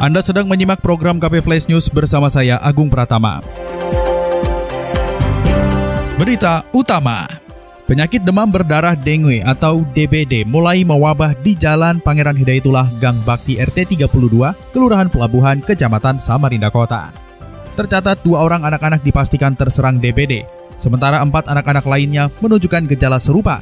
Anda sedang menyimak program KP Flash News bersama saya Agung Pratama. Berita utama. Penyakit demam berdarah dengue atau DBD mulai mewabah di Jalan Pangeran Hidayatullah Gang Bakti RT 32, Kelurahan Pelabuhan, Kecamatan Samarinda Kota. Tercatat dua orang anak-anak dipastikan terserang DBD, sementara empat anak-anak lainnya menunjukkan gejala serupa.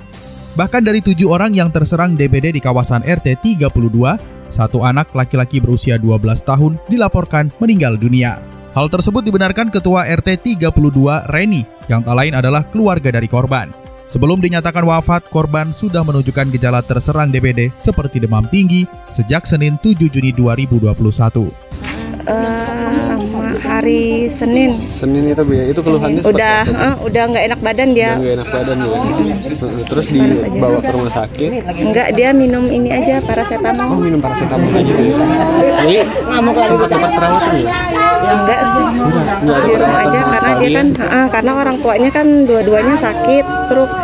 Bahkan dari tujuh orang yang terserang DBD di kawasan RT 32, satu anak laki-laki berusia 12 tahun dilaporkan meninggal dunia. Hal tersebut dibenarkan Ketua RT 32 Reni, yang tak lain adalah keluarga dari korban. Sebelum dinyatakan wafat, korban sudah menunjukkan gejala terserang DBD seperti demam tinggi sejak Senin 7 Juni 2021. Uh, hari Senin. Senin itu ya, itu keluhannya udah uh, udah nggak enak badan dia. Nggak enak badan ya. Hmm. Terus dibawa ke rumah sakit. Enggak, dia minum ini aja paracetamol. Oh, minum paracetamol aja. Jadi nggak mau sempat sempat perawatan ya? Enggak sih. Enggak, enggak di rumah aja karena dia kan uh, karena orang tuanya kan dua-duanya sakit stroke.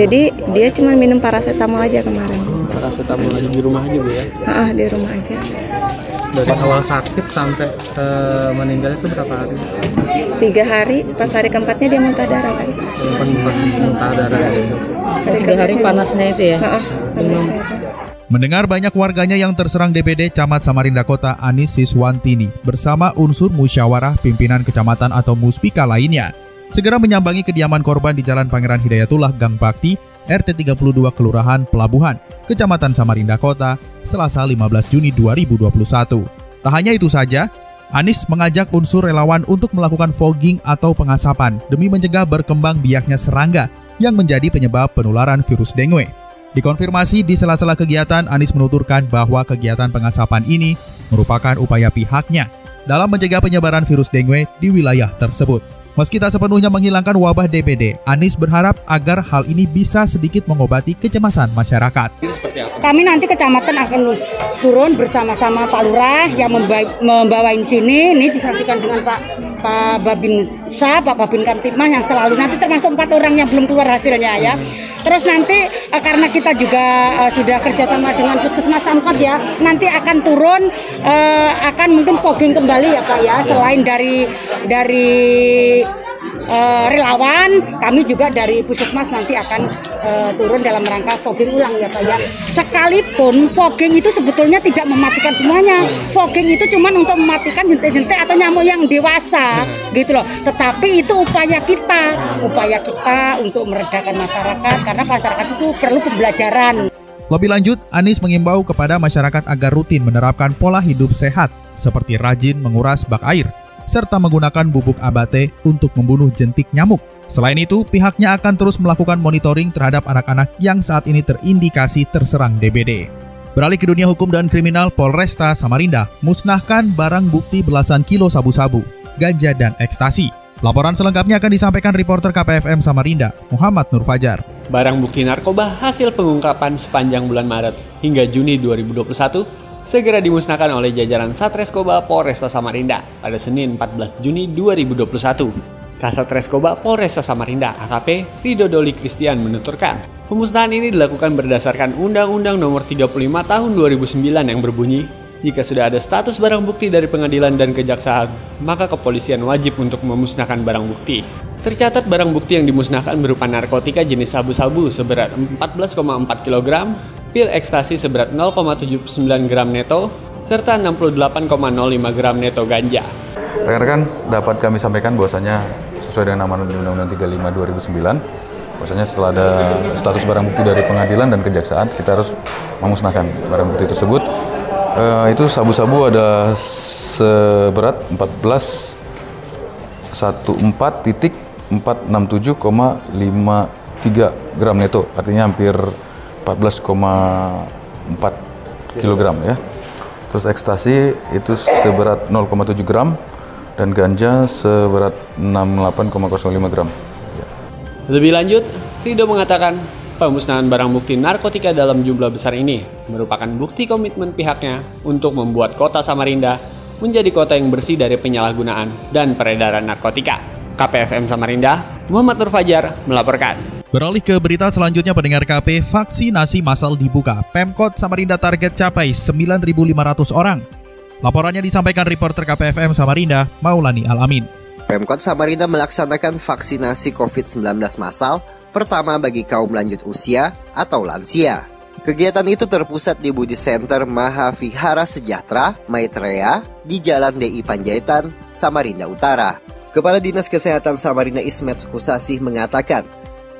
Jadi dia cuma minum paracetamol aja kemarin. Paracetamol aja di rumah aja bu ya? Uh, di rumah aja dari awal sakit sampai uh, meninggal itu berapa hari? Tiga hari, pas hari keempatnya dia muntah darah kan? Pas muntah darah itu. Hari Tiga hari panasnya itu ya? Panasnya itu. Mendengar banyak warganya yang terserang DPD Camat Samarinda Kota Anis Siswantini bersama unsur musyawarah pimpinan kecamatan atau muspika lainnya segera menyambangi kediaman korban di Jalan Pangeran Hidayatullah Gang Bakti RT 32 Kelurahan Pelabuhan, Kecamatan Samarinda Kota, Selasa 15 Juni 2021. Tak hanya itu saja, Anies mengajak unsur relawan untuk melakukan fogging atau pengasapan demi mencegah berkembang biaknya serangga yang menjadi penyebab penularan virus dengue. Dikonfirmasi di sela-sela kegiatan, Anies menuturkan bahwa kegiatan pengasapan ini merupakan upaya pihaknya dalam mencegah penyebaran virus dengue di wilayah tersebut. Meski tak sepenuhnya menghilangkan wabah DBD, Anies berharap agar hal ini bisa sedikit mengobati kecemasan masyarakat. Kami nanti kecamatan akan turun bersama-sama Pak Lurah yang membawa ini sini, ini disaksikan dengan Pak Pak Babin Sa, Pak Babin Kamtipmas yang selalu nanti termasuk empat orang yang belum keluar hasilnya ya. Terus nanti uh, karena kita juga uh, sudah kerjasama dengan Puskesmas Samkot ya, nanti akan turun uh, akan mungkin fogging kembali ya Pak ya, selain dari dari uh, relawan, kami juga dari Puskesmas nanti akan uh, turun dalam rangka fogging ulang ya Pak ya. Sekalipun fogging itu sebetulnya tidak mematikan semuanya. Fogging itu cuma untuk mematikan jentik-jentik atau nyamuk yang dewasa gitu loh. Tetapi itu upaya kita, upaya kita untuk meredakan masyarakat karena masyarakat itu perlu pembelajaran. Lebih lanjut, Anies mengimbau kepada masyarakat agar rutin menerapkan pola hidup sehat seperti rajin menguras bak air, serta menggunakan bubuk abate untuk membunuh jentik nyamuk. Selain itu, pihaknya akan terus melakukan monitoring terhadap anak-anak yang saat ini terindikasi terserang DBD. Beralih ke dunia hukum dan kriminal, Polresta Samarinda musnahkan barang bukti belasan kilo sabu-sabu, ganja, dan ekstasi. Laporan selengkapnya akan disampaikan reporter KPFM Samarinda, Muhammad Nur Fajar. Barang bukti narkoba hasil pengungkapan sepanjang bulan Maret hingga Juni 2021 segera dimusnahkan oleh jajaran Satreskoba Polresta Samarinda pada Senin 14 Juni 2021. Kasat Reskoba Polresta Samarinda AKP Rido Doli Christian menuturkan, pemusnahan ini dilakukan berdasarkan Undang-Undang Nomor 35 Tahun 2009 yang berbunyi, jika sudah ada status barang bukti dari pengadilan dan kejaksaan, maka kepolisian wajib untuk memusnahkan barang bukti. Tercatat barang bukti yang dimusnahkan berupa narkotika jenis sabu-sabu seberat 14,4 kg, pil ekstasi seberat 0,79 gram neto, serta 68,05 gram neto ganja. Rekan-rekan dapat kami sampaikan bahwasanya sesuai dengan amanat Undang-Undang 35 2009, bahwasanya setelah ada status barang bukti dari pengadilan dan kejaksaan, kita harus memusnahkan barang bukti tersebut. Uh, itu sabu-sabu ada seberat 14 14 titik 467,53 gram neto, artinya hampir 14,4 kg ya. Terus ekstasi itu seberat 0,7 gram dan ganja seberat 68,05 gram. Lebih lanjut, Rido mengatakan pemusnahan barang bukti narkotika dalam jumlah besar ini merupakan bukti komitmen pihaknya untuk membuat kota Samarinda menjadi kota yang bersih dari penyalahgunaan dan peredaran narkotika. KPFM Samarinda, Muhammad Nur Fajar melaporkan. Beralih ke berita selanjutnya pendengar KP, vaksinasi massal dibuka. Pemkot Samarinda target capai 9.500 orang. Laporannya disampaikan reporter KPFM Samarinda, Maulani Alamin. Pemkot Samarinda melaksanakan vaksinasi COVID-19 massal pertama bagi kaum lanjut usia atau lansia. Kegiatan itu terpusat di Budi Center Mahavihara Sejahtera, Maitreya, di Jalan DI Panjaitan, Samarinda Utara. Kepala Dinas Kesehatan Samarinda Ismet Kusasih mengatakan,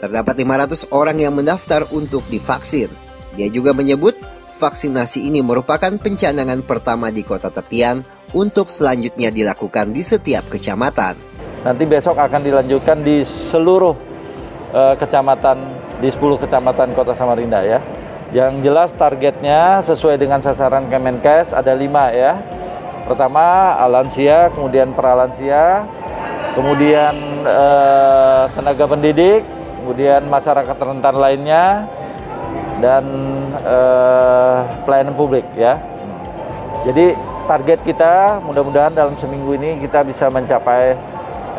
terdapat 500 orang yang mendaftar untuk divaksin. Dia juga menyebut vaksinasi ini merupakan pencanangan pertama di kota tepian untuk selanjutnya dilakukan di setiap kecamatan. Nanti besok akan dilanjutkan di seluruh uh, kecamatan di 10 kecamatan Kota Samarinda ya. Yang jelas targetnya sesuai dengan sasaran Kemenkes ada lima ya. Pertama lansia, kemudian pralansia, kemudian uh, tenaga pendidik, kemudian masyarakat rentan lainnya, dan uh, pelayanan publik ya. Jadi target kita mudah-mudahan dalam seminggu ini kita bisa mencapai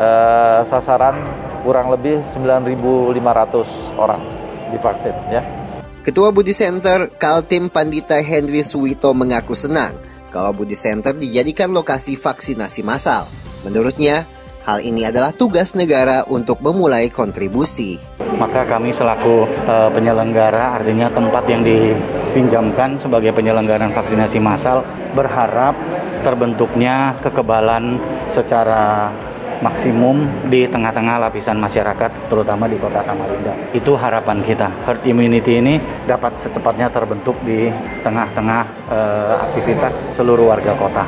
uh, sasaran kurang lebih 9.500 orang divaksin ya. Ketua Budi Center Kaltim Pandita Henry Suwito mengaku senang kalau Budi Center dijadikan lokasi vaksinasi massal. Menurutnya, hal ini adalah tugas negara untuk memulai kontribusi. Maka kami selaku e, penyelenggara, artinya tempat yang dipinjamkan sebagai penyelenggaraan vaksinasi massal, berharap terbentuknya kekebalan secara maksimum di tengah-tengah lapisan masyarakat, terutama di kota Samarinda. Itu harapan kita. Herd immunity ini dapat secepatnya terbentuk di tengah-tengah uh, aktivitas seluruh warga kota.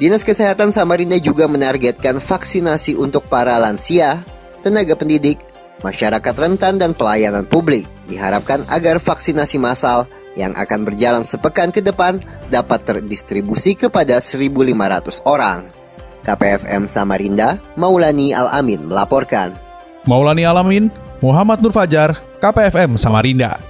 Dinas Kesehatan Samarinda juga menargetkan vaksinasi untuk para lansia, tenaga pendidik, masyarakat rentan dan pelayanan publik. Diharapkan agar vaksinasi massal yang akan berjalan sepekan ke depan dapat terdistribusi kepada 1.500 orang. KPFM Samarinda, Maulani Al-Amin melaporkan. Maulani Al-Amin, Muhammad Nur Fajar, KPFM Samarinda.